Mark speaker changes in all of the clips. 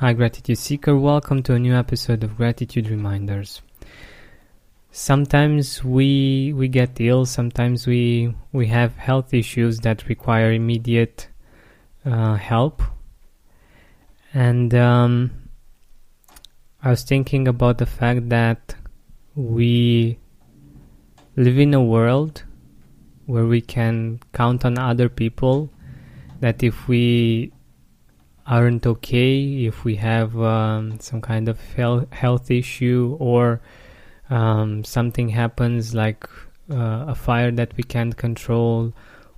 Speaker 1: Hi, Gratitude Seeker. Welcome to a new episode of Gratitude Reminders. Sometimes we we get ill. Sometimes we we have health issues that require immediate uh, help. And um, I was thinking about the fact that we live in a world where we can count on other people. That if we aren't okay, if we have um, some kind of health issue or um, something happens like uh, a fire that we can't control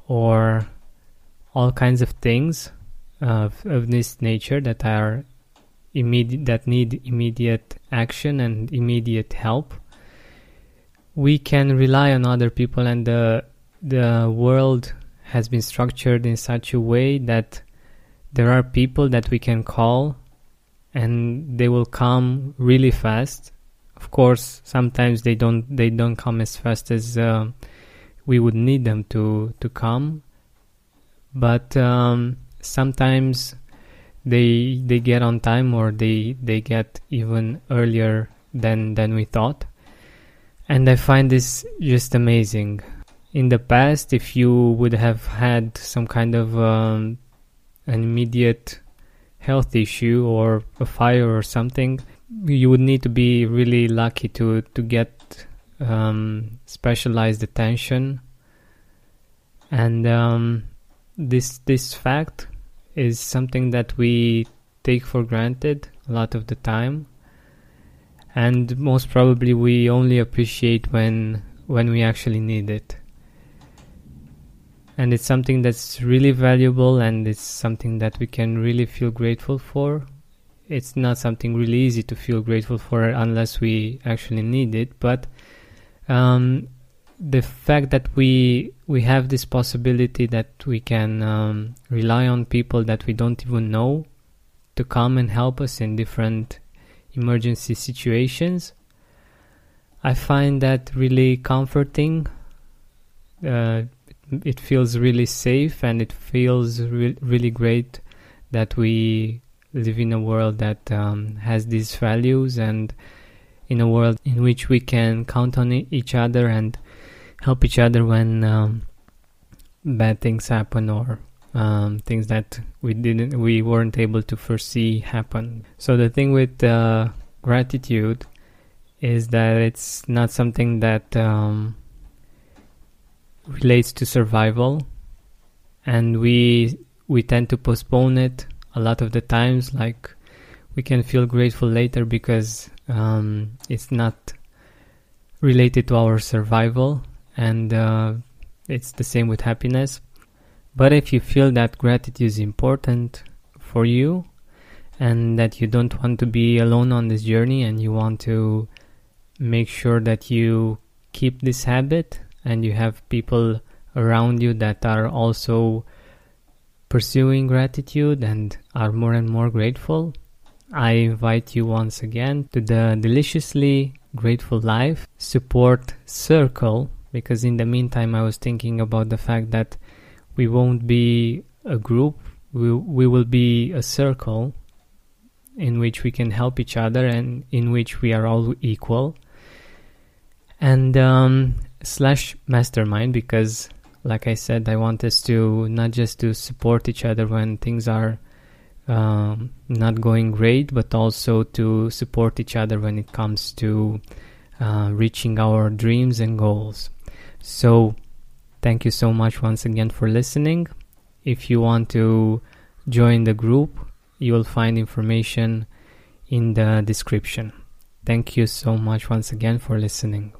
Speaker 1: or all kinds of things uh, of this nature that are immediate that need immediate action and immediate help. We can rely on other people and the the world has been structured in such a way that there are people that we can call and they will come really fast. Of course sometimes they don't they don't come as fast as uh, we would need them to to come. But um, sometimes they they get on time or they they get even earlier than than we thought. And i find this just amazing. In the past if you would have had some kind of um, an immediate health issue or a fire or something, you would need to be really lucky to to get um, specialized attention. And um, this this fact is something that we take for granted a lot of the time, and most probably we only appreciate when when we actually need it and it's something that's really valuable and it's something that we can really feel grateful for. It's not something really easy to feel grateful for unless we actually need it but um, the fact that we we have this possibility that we can um, rely on people that we don't even know to come and help us in different emergency situations i find that really comforting. Uh, it feels really safe and it feels re- really great that we live in a world that um, has these values and in a world in which we can count on each other and help each other when um, bad things happen or um, things that we didn't we weren't able to foresee happen. So the thing with uh, gratitude is that it's not something that um, relates to survival and we we tend to postpone it a lot of the times like we can feel grateful later because um, it's not related to our survival and uh, it's the same with happiness. But if you feel that gratitude is important for you and that you don't want to be alone on this journey and you want to make sure that you keep this habit and you have people around you that are also pursuing gratitude and are more and more grateful, I invite you once again to the Deliciously Grateful Life support circle because in the meantime I was thinking about the fact that we won't be a group, we, we will be a circle in which we can help each other and in which we are all equal. And um, slash mastermind because like I said, I want us to not just to support each other when things are um, not going great, but also to support each other when it comes to uh, reaching our dreams and goals. So, thank you so much once again for listening. If you want to join the group, you will find information in the description. Thank you so much once again for listening.